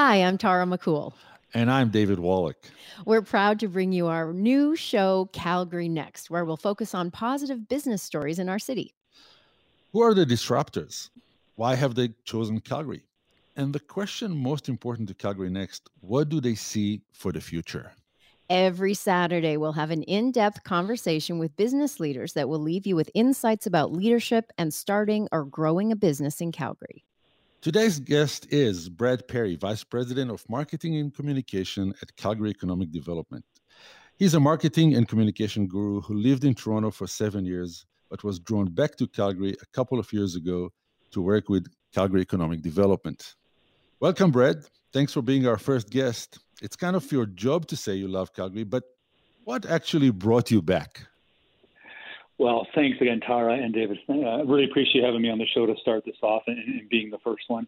Hi, I'm Tara McCool. And I'm David Wallach. We're proud to bring you our new show, Calgary Next, where we'll focus on positive business stories in our city. Who are the disruptors? Why have they chosen Calgary? And the question most important to Calgary Next what do they see for the future? Every Saturday, we'll have an in depth conversation with business leaders that will leave you with insights about leadership and starting or growing a business in Calgary. Today's guest is Brad Parry, Vice President of Marketing and Communication at Calgary Economic Development. He's a marketing and communication guru who lived in Toronto for seven years, but was drawn back to Calgary a couple of years ago to work with Calgary Economic Development. Welcome, Brad. Thanks for being our first guest. It's kind of your job to say you love Calgary, but what actually brought you back? Well, thanks again, Tara and David. I uh, really appreciate having me on the show to start this off and, and being the first one.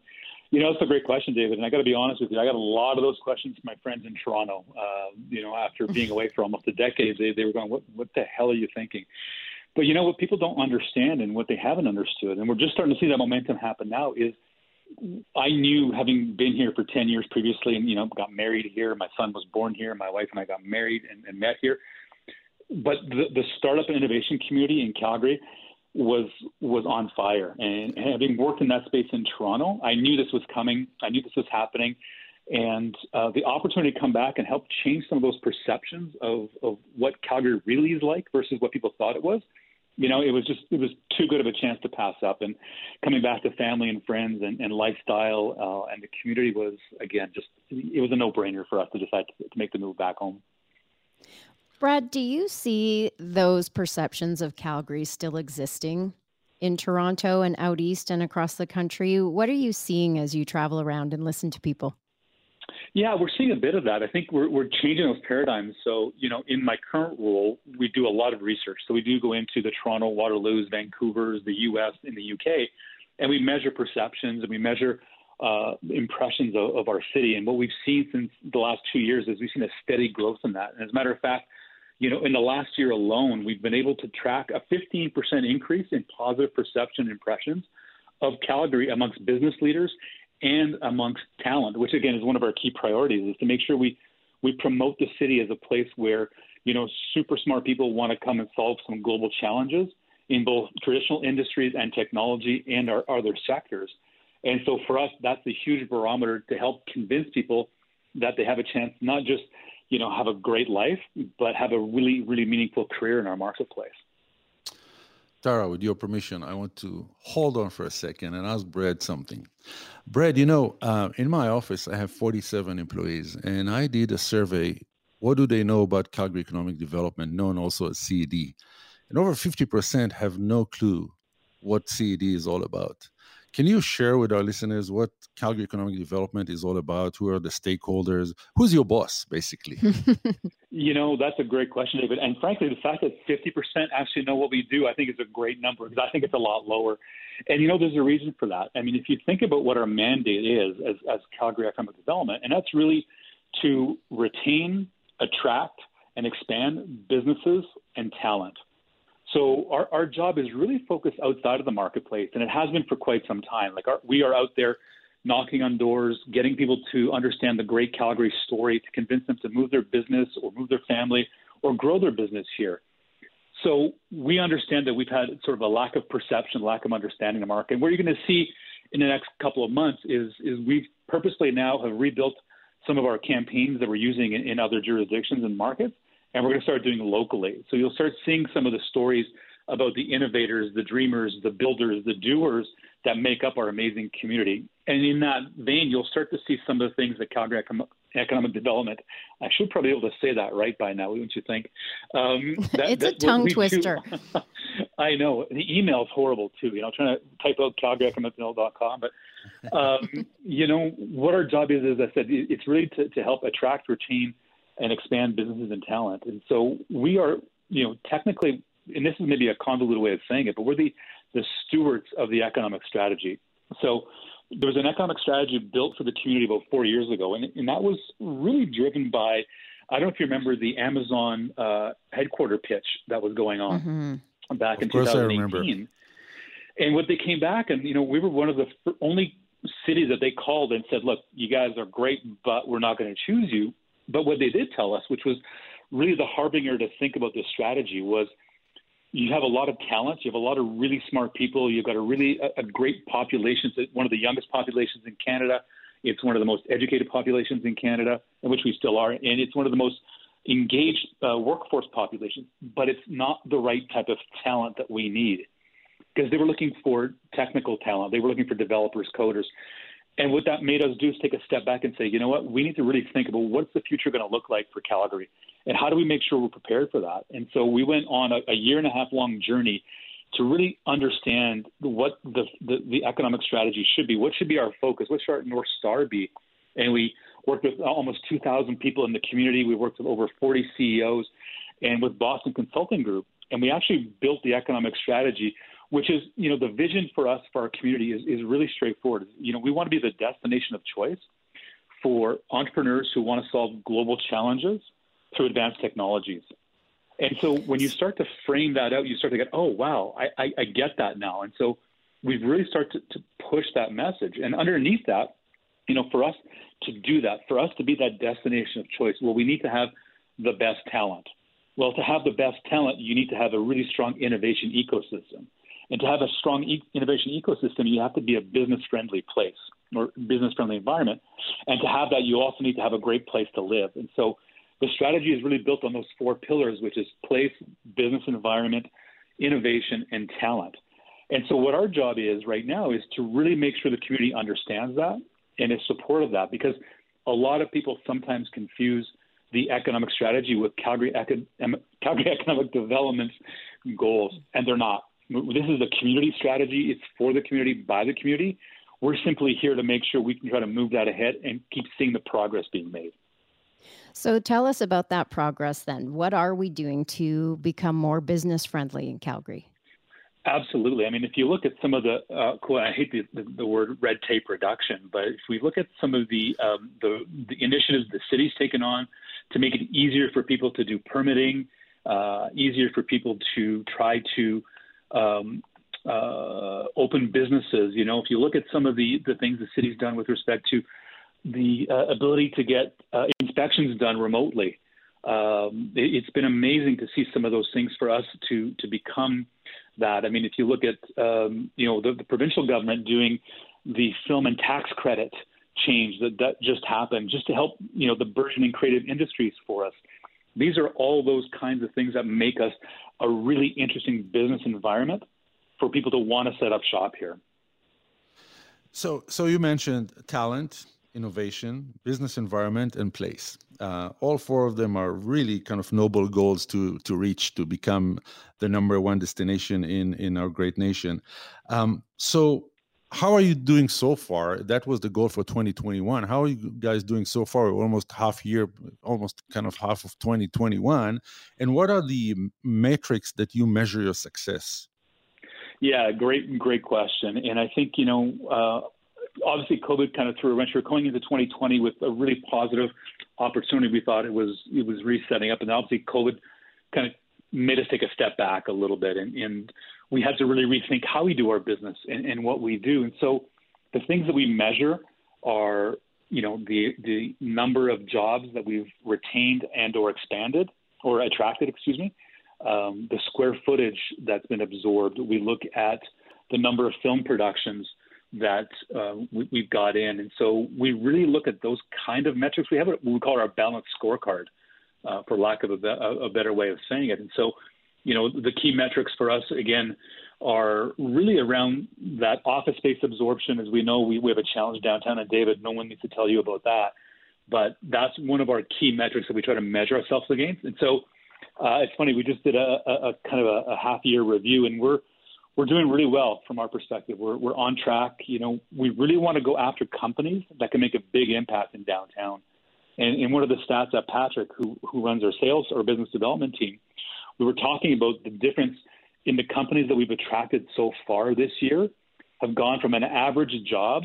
You know, it's a great question, David. And I got to be honest with you, I got a lot of those questions from my friends in Toronto. Uh, you know, after being away for almost a decade, they, they were going, what, what the hell are you thinking? But you know what people don't understand and what they haven't understood, and we're just starting to see that momentum happen now, is I knew having been here for 10 years previously and, you know, got married here. My son was born here. My wife and I got married and, and met here but the, the startup and innovation community in Calgary was was on fire. And having worked in that space in Toronto, I knew this was coming. I knew this was happening. And uh, the opportunity to come back and help change some of those perceptions of, of what Calgary really is like versus what people thought it was, you know, it was just it was too good of a chance to pass up. And coming back to family and friends and, and lifestyle uh, and the community was again just it was a no brainer for us to decide to, to make the move back home. Brad, do you see those perceptions of Calgary still existing in Toronto and out east and across the country? What are you seeing as you travel around and listen to people? Yeah, we're seeing a bit of that. I think we're, we're changing those paradigms. So, you know, in my current role, we do a lot of research. So we do go into the Toronto, Waterloo's, Vancouver's, the U.S., and the U.K., and we measure perceptions and we measure uh, impressions of, of, our city. And what we've seen since the last two years is we've seen a steady growth in that. And as a matter of fact, you know, in the last year alone, we've been able to track a 15% increase in positive perception impressions of Calgary amongst business leaders and amongst talent, which again is one of our key priorities, is to make sure we we promote the city as a place where you know super smart people want to come and solve some global challenges in both traditional industries and technology and our other sectors. And so for us, that's a huge barometer to help convince people that they have a chance not just you know, have a great life, but have a really, really meaningful career in our marketplace. Tara, with your permission, I want to hold on for a second and ask Brad something. Brad, you know, uh, in my office, I have 47 employees, and I did a survey. What do they know about Calgary Economic Development, known also as CED? And over 50% have no clue what CED is all about. Can you share with our listeners what Calgary Economic Development is all about? Who are the stakeholders? Who's your boss, basically? you know, that's a great question, David. And frankly, the fact that 50% actually know what we do, I think is a great number because I think it's a lot lower. And, you know, there's a reason for that. I mean, if you think about what our mandate is as, as Calgary Economic Development, and that's really to retain, attract, and expand businesses and talent. So our, our job is really focused outside of the marketplace, and it has been for quite some time. Like our, we are out there knocking on doors, getting people to understand the great Calgary story, to convince them to move their business or move their family or grow their business here. So we understand that we've had sort of a lack of perception, lack of understanding of the market. And what you're going to see in the next couple of months is is we've purposely now have rebuilt some of our campaigns that we're using in, in other jurisdictions and markets and we're going to start doing locally. So you'll start seeing some of the stories about the innovators, the dreamers, the builders, the doers that make up our amazing community. And in that vein, you'll start to see some of the things that Calgary Economic Development. I should probably be able to say that right by now, wouldn't you think? Um, that, it's a tongue twister. I know the email's horrible too. You know, trying to type out calgaryeconomicdevelopment.com, but um, you know what our job is. As I said, it's really to, to help attract, retain and expand businesses and talent. And so we are, you know, technically, and this is maybe a convoluted way of saying it, but we're the, the stewards of the economic strategy. So there was an economic strategy built for the community about four years ago, and, and that was really driven by, I don't know if you remember the Amazon uh, headquarter pitch that was going on mm-hmm. back of in course 2018. I remember. And what they came back, and you know, we were one of the only cities that they called and said, "Look, you guys are great, but we're not going to choose you." But what they did tell us, which was really the harbinger to think about this strategy, was you have a lot of talent, you have a lot of really smart people, you've got a really a, a great population, it's one of the youngest populations in Canada. It's one of the most educated populations in Canada, in which we still are, and it's one of the most engaged uh, workforce populations. But it's not the right type of talent that we need because they were looking for technical talent. They were looking for developers, coders. And what that made us do is take a step back and say, you know what, we need to really think about what's the future going to look like for Calgary, and how do we make sure we're prepared for that. And so we went on a, a year and a half long journey to really understand what the, the, the economic strategy should be. What should be our focus? What should our north star be? And we worked with uh, almost 2,000 people in the community. We worked with over 40 CEOs, and with Boston Consulting Group, and we actually built the economic strategy which is, you know, the vision for us, for our community is, is really straightforward. You know, we want to be the destination of choice for entrepreneurs who want to solve global challenges through advanced technologies. And so when you start to frame that out, you start to get, oh, wow, I, I, I get that now. And so we've really started to, to push that message. And underneath that, you know, for us to do that, for us to be that destination of choice, well, we need to have the best talent. Well, to have the best talent, you need to have a really strong innovation ecosystem. And to have a strong e- innovation ecosystem, you have to be a business friendly place or business friendly environment. And to have that, you also need to have a great place to live. And so the strategy is really built on those four pillars, which is place, business environment, innovation, and talent. And so what our job is right now is to really make sure the community understands that and is supportive of that because a lot of people sometimes confuse the economic strategy with Calgary, Calgary economic development goals, and they're not. This is a community strategy. It's for the community, by the community. We're simply here to make sure we can try to move that ahead and keep seeing the progress being made. So tell us about that progress then. What are we doing to become more business friendly in Calgary? Absolutely. I mean, if you look at some of the, uh, I hate the, the, the, word red tape reduction, but if we look at some of the, um, the, the initiatives the city's taken on to make it easier for people to do permitting, uh, easier for people to try to um, uh, open businesses. You know, if you look at some of the, the things the city's done with respect to the uh, ability to get uh, inspections done remotely, um, it, has been amazing to see some of those things for us to to become that. I mean, if you look at um, you know the, the provincial government doing the film and tax credit change that that just happened, just to help you know the burgeoning creative industries for us. These are all those kinds of things that make us a really interesting business environment for people to want to set up shop here. So, so you mentioned talent, innovation, business environment, and place. Uh, all four of them are really kind of noble goals to to reach to become the number one destination in in our great nation. Um, so, how are you doing so far? That was the goal for 2021. How are you guys doing so far? Almost half year, almost kind of half of 2021. And what are the metrics that you measure your success? Yeah, great, great question. And I think you know, uh, obviously, COVID kind of threw a wrench. We're going into 2020 with a really positive opportunity. We thought it was it was resetting up, and obviously, COVID kind of made us take a step back a little bit and, and we had to really rethink how we do our business and, and what we do. And so the things that we measure are, you know, the the number of jobs that we've retained and or expanded or attracted, excuse me, um, the square footage that's been absorbed. We look at the number of film productions that uh, we, have got in, and so we really look at those kind of metrics. We have what we call our balanced scorecard, uh, for lack of a, a, better way of saying it. And so you know, the key metrics for us, again, are really around that office space absorption. As we know, we, we have a challenge downtown, and David, no one needs to tell you about that. But that's one of our key metrics that we try to measure ourselves against. And so uh, it's funny, we just did a, a, a kind of a, a half year review, and we're we're doing really well from our perspective. We're we're on track. You know, we really want to go after companies that can make a big impact in downtown. And, and one of the stats that Patrick, who who runs our sales or business development team, we were talking about the difference in the companies that we've attracted so far this year have gone from an average job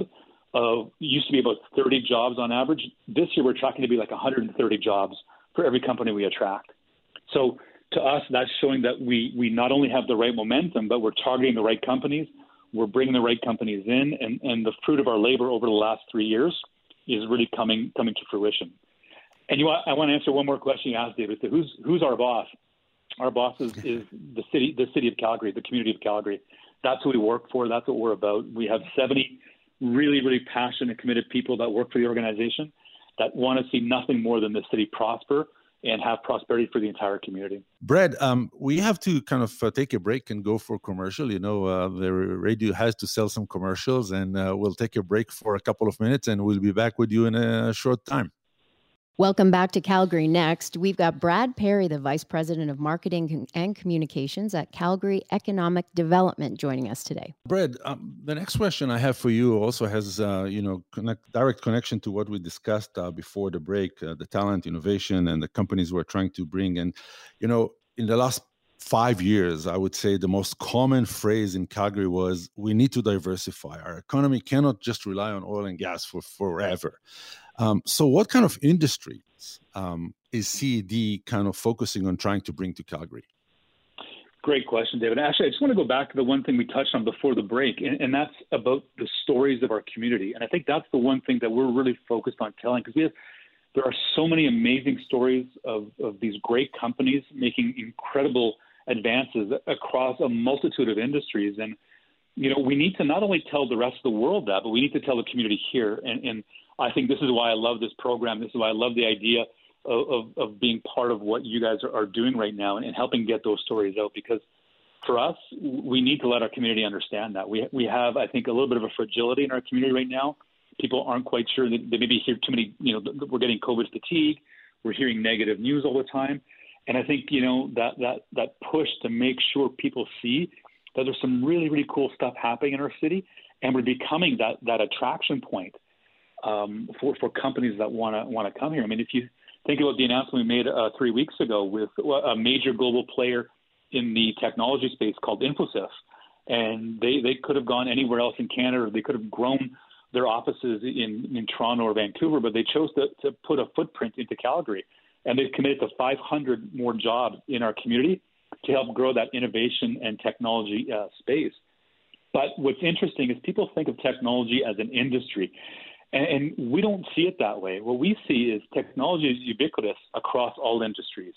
of used to be about 30 jobs on average. This year we're tracking to be like 130 jobs for every company we attract. So to us, that's showing that we we not only have the right momentum, but we're targeting the right companies We're bringing the right companies in, and, and the fruit of our labor over the last three years is really coming coming to fruition. And you, I want to answer one more question you asked, David. So who's who's our boss? Our boss is, is the city, the city of Calgary, the community of Calgary. That's who we work for. That's what we're about. We have 70 really, really passionate, committed people that work for the organization that want to see nothing more than the city prosper and have prosperity for the entire community. Brad, um, we have to kind of uh, take a break and go for commercial. You know, uh, the radio has to sell some commercials, and uh, we'll take a break for a couple of minutes, and we'll be back with you in a short time. Welcome back to Calgary Next. We've got Brad Parry, the Vice President of Marketing and Communications at Calgary Economic Development, joining us today. Brad, um, the next question I have for you also has, uh, you know, connect, direct connection to what we discussed uh, before the break, uh, the talent, innovation, and the companies we're trying to bring. And, you know, in the last five years, I would say the most common phrase in Calgary was we need to diversify. Our economy cannot just rely on oil and gas for forever. Um, so, what kind of industries um, is CED kind of focusing on trying to bring to Calgary? Great question, David. Actually, I just want to go back to the one thing we touched on before the break, and, and that's about the stories of our community. And I think that's the one thing that we're really focused on telling because we have there are so many amazing stories of, of these great companies making incredible advances across a multitude of industries. And, you know, we need to not only tell the rest of the world that, but we need to tell the community here. And, and I think this is why I love this program. This is why I love the idea of, of, of being part of what you guys are, are doing right now and, and helping get those stories out because for us, we need to let our community understand that. We, we have, I think, a little bit of a fragility in our community right now. People aren't quite sure that they maybe hear too many, you know, we're getting COVID fatigue. We're hearing negative news all the time. And I think, you know, that, that, that push to make sure people see that there's some really, really cool stuff happening in our city and we're becoming that, that attraction point um, for for companies that want to want to come here. I mean, if you think about the announcement we made uh, three weeks ago with a major global player in the technology space called Infosys, and they they could have gone anywhere else in Canada. They could have grown their offices in in Toronto or Vancouver, but they chose to to put a footprint into Calgary, and they've committed to 500 more jobs in our community to help grow that innovation and technology uh, space. But what's interesting is people think of technology as an industry. And, and we don't see it that way. What we see is technology is ubiquitous across all industries.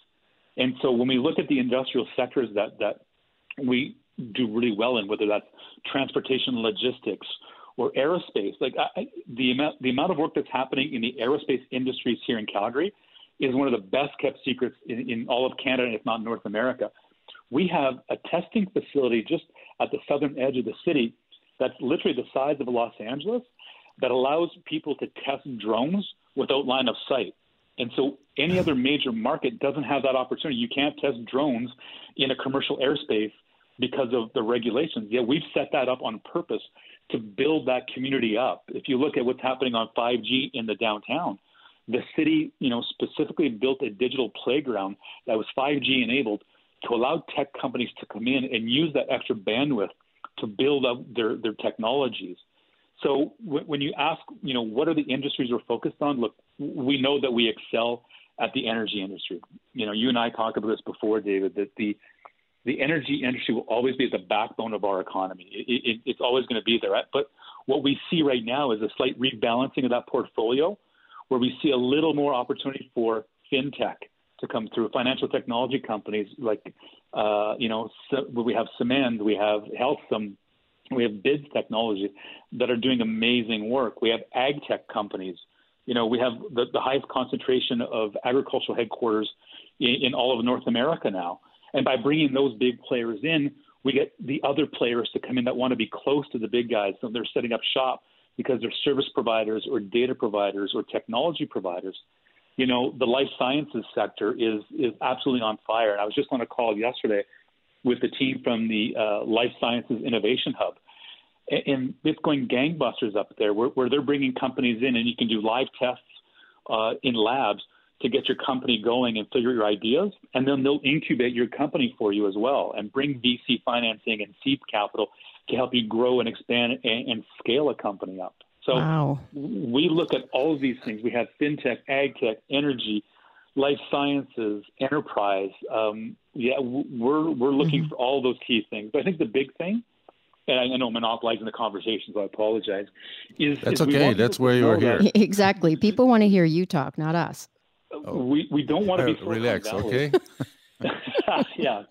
And so when we look at the industrial sectors that, that we do really well in, whether that's transportation, logistics, or aerospace, like I, the amount the amount of work that's happening in the aerospace industries here in Calgary is one of the best kept secrets in, in all of Canada, if not North America. We have a testing facility just at the southern edge of the city that's literally the size of Los Angeles, that allows people to test drones without line of sight. And so any other major market doesn't have that opportunity. You can't test drones in a commercial airspace because of the regulations. Yet we've set that up on purpose to build that community up. If you look at what's happening on 5G in the downtown, the city, you know, specifically built a digital playground that was 5G enabled to allow tech companies to come in and use that extra bandwidth to build up their, their technologies. So when you ask, you know, what are the industries we're focused on? Look, we know that we excel at the energy industry. You know, you and I talked about this before, David, that the the energy industry will always be the backbone of our economy. It, it, it's always going to be there. But what we see right now is a slight rebalancing of that portfolio, where we see a little more opportunity for fintech to come through, financial technology companies like, uh, you know, so we have Symend, we have Helcim, we have BIDS technology that are doing amazing work. We have ag tech companies. You know, we have the, the highest concentration of agricultural headquarters in, in all of North America now. And by bringing those big players in, we get the other players to come in that want to be close to the big guys. So they're setting up shop because they're service providers or data providers or technology providers. You know, the life sciences sector is is absolutely on fire. And I was just on a call yesterday with the team from the uh, Life Sciences Innovation Hub. And it's going gangbusters up there where, where they're bringing companies in and you can do live tests uh, in labs to get your company going and figure your ideas. And then they'll incubate your company for you as well and bring VC financing and seed capital to help you grow and expand and, and scale a company up. So wow. we look at all of these things. We have fintech, ag tech, energy, life sciences, enterprise. Um, yeah, we're we're looking mm-hmm. for all those key things. But I think the big thing and I know I'm monopolizing the conversation, so I apologize. Is, That's is okay. That's where you're here. Exactly. People want to hear you talk, not us. Oh. We we don't want to be uh, relax. Okay. yeah.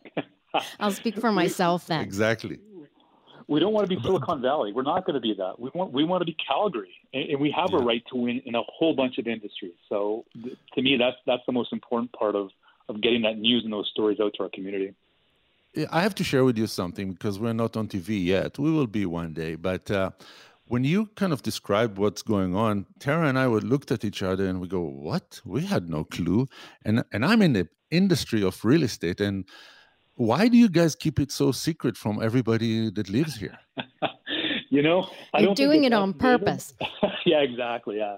I'll speak for myself then. Exactly. We don't want to be Silicon Valley. We're not going to be that. We want we want to be Calgary, and, and we have yeah. a right to win in a whole bunch of industries. So, to me, that's that's the most important part of of getting that news and those stories out to our community. I have to share with you something because we're not on TV yet. We will be one day. But uh, when you kind of describe what's going on, Tara and I would looked at each other and we go, "What? We had no clue." And and I'm in the industry of real estate, and why do you guys keep it so secret from everybody that lives here? you know, I you're doing it on purpose. yeah, exactly. Yeah.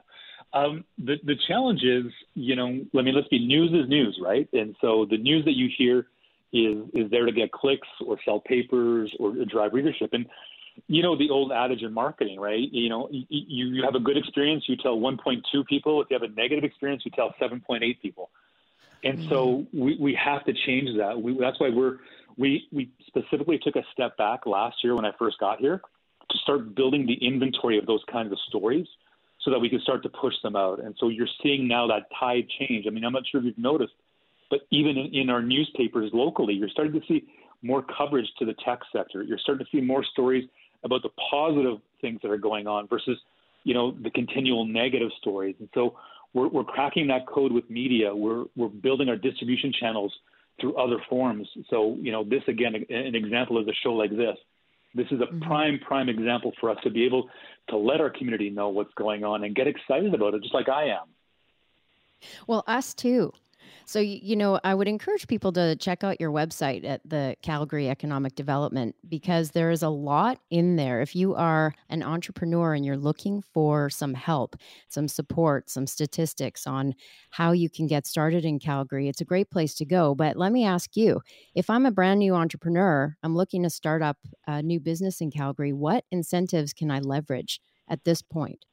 Um, the the challenge is, you know, I mean, let's be news is news, right? And so the news that you hear is is there to get clicks or sell papers or drive readership. And you know the old adage in marketing, right? You know, you, you have a good experience, you tell 1.2 people. If you have a negative experience, you tell 7.8 people. And mm-hmm. so we, we have to change that. We, that's why we're we we specifically took a step back last year when I first got here to start building the inventory of those kinds of stories so that we can start to push them out. And so you're seeing now that tide change. I mean, I'm not sure if you've noticed but even in, in our newspapers locally, you're starting to see more coverage to the tech sector. You're starting to see more stories about the positive things that are going on versus, you know, the continual negative stories. And so we're, we're cracking that code with media. We're, we're building our distribution channels through other forms. So, you know, this again, an example is a show like this. This is a mm-hmm. prime, prime example for us to be able to let our community know what's going on and get excited about it, just like I am. Well, us too. So, you know, I would encourage people to check out your website at the Calgary Economic Development because there is a lot in there. If you are an entrepreneur and you're looking for some help, some support, some statistics on how you can get started in Calgary, it's a great place to go. But let me ask you if I'm a brand new entrepreneur, I'm looking to start up a new business in Calgary, what incentives can I leverage at this point?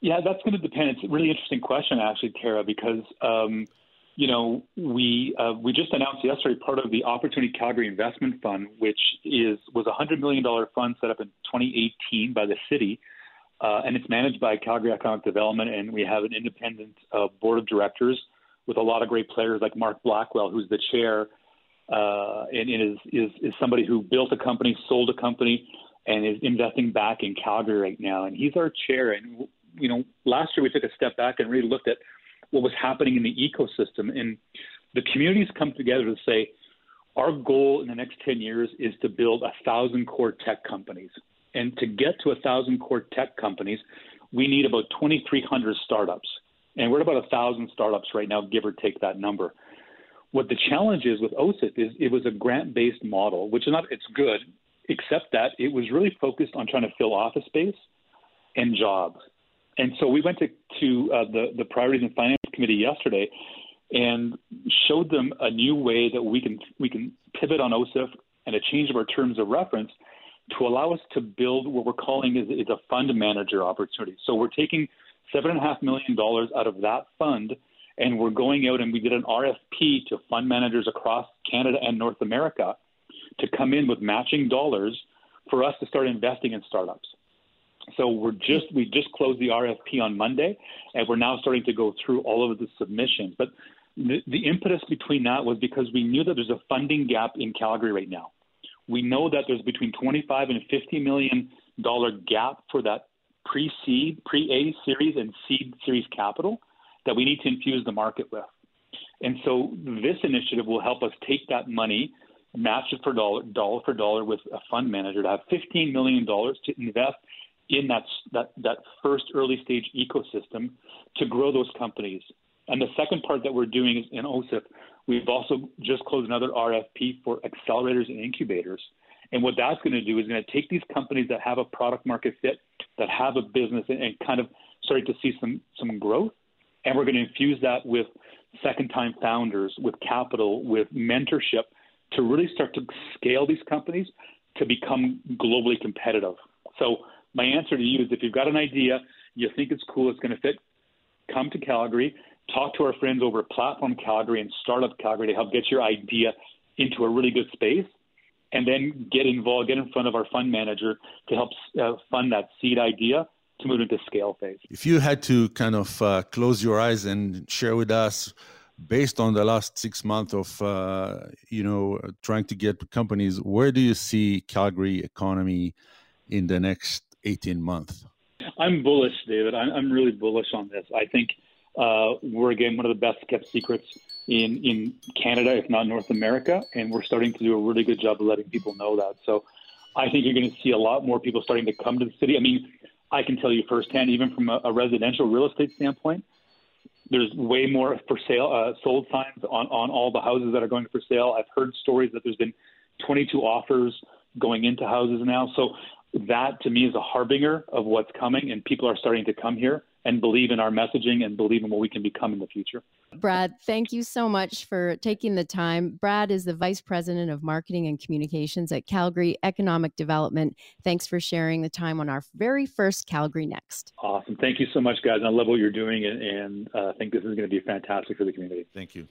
Yeah, that's going to depend. It's a really interesting question, actually, Tara, because um, you know, we uh, we just announced yesterday part of the Opportunity Calgary Investment Fund, which is was a hundred million dollar fund set up in 2018 by the city, uh, and it's managed by Calgary Economic Development, and we have an independent uh, board of directors with a lot of great players like Mark Blackwell, who's the chair, uh, and, and is, is is somebody who built a company, sold a company, and is investing back in Calgary right now, and he's our chair. And you know, last year we took a step back and really looked at what was happening in the ecosystem. And the communities come together to say, our goal in the next 10 years is to build a thousand core tech companies. And to get to a thousand core tech companies, we need about 2,300 startups. And we're at about a thousand startups right now, give or take that number. What the challenge is with OCIF is it was a grant-based model, which is not it's good, except that it was really focused on trying to fill office space and jobs. And so we went to, to uh, the, the Priorities and Finance Committee yesterday and showed them a new way that we can we can pivot on OCIF and a change of our terms of reference to allow us to build what we're calling is, is a fund manager opportunity. So we're taking seven and a half million dollars out of that fund and we're going out and we did an RFP to fund managers across Canada and North America to come in with matching dollars for us to start investing in startups. So we're just we just closed the RFP on Monday, and we're now starting to go through all of the submissions. But the, the impetus between that was because we knew that there's a funding gap in Calgary right now. We know that there's between 25 and 50 million dollar gap for that pre-seed, pre-A series, and seed series capital that we need to infuse the market with. And so this initiative will help us take that money, match it for dollar, dollar for dollar with a fund manager to have $15 million to invest in that, that, that first early stage ecosystem to grow those companies. And the second part that we're doing is in OCIF, we've also just closed another RFP for accelerators and incubators. And what that's going to do is going to take these companies that have a product market fit, that have a business, and, and kind of starting to see some some growth, and we're going to infuse that with second time founders, with capital, with mentorship to really start to scale these companies to become globally competitive. So my answer to you is if you've got an idea, you think it's cool, it's going to fit, come to Calgary, talk to our friends over at Platform Calgary and Startup Calgary to help get your idea into a really good space. and then get involved, get in front of our fund manager to help uh, fund that seed idea to move into scale phase. If you had to kind of uh, close your eyes and share with us, based on the last six months of uh, you know trying to get companies, where do you see Calgary economy in the next 18 months? I'm bullish, David. I'm, I'm really bullish on this. I think uh, we're again one of the best kept secrets in in Canada, if not North America, and we're starting to do a really good job of letting people know that. So I think you're going to see a lot more people starting to come to the city. I mean, I can tell you firsthand, even from a, a residential real estate standpoint, there's way more for sale uh, sold signs on on all the houses that are going for sale. I've heard stories that there's been 22 offers going into houses now. So that to me is a harbinger of what's coming, and people are starting to come here and believe in our messaging and believe in what we can become in the future. Brad, thank you so much for taking the time. Brad is the Vice President of Marketing and Communications at Calgary Economic Development. Thanks for sharing the time on our very first Calgary Next. Awesome. Thank you so much, guys. I love what you're doing, and, and uh, I think this is going to be fantastic for the community. Thank you.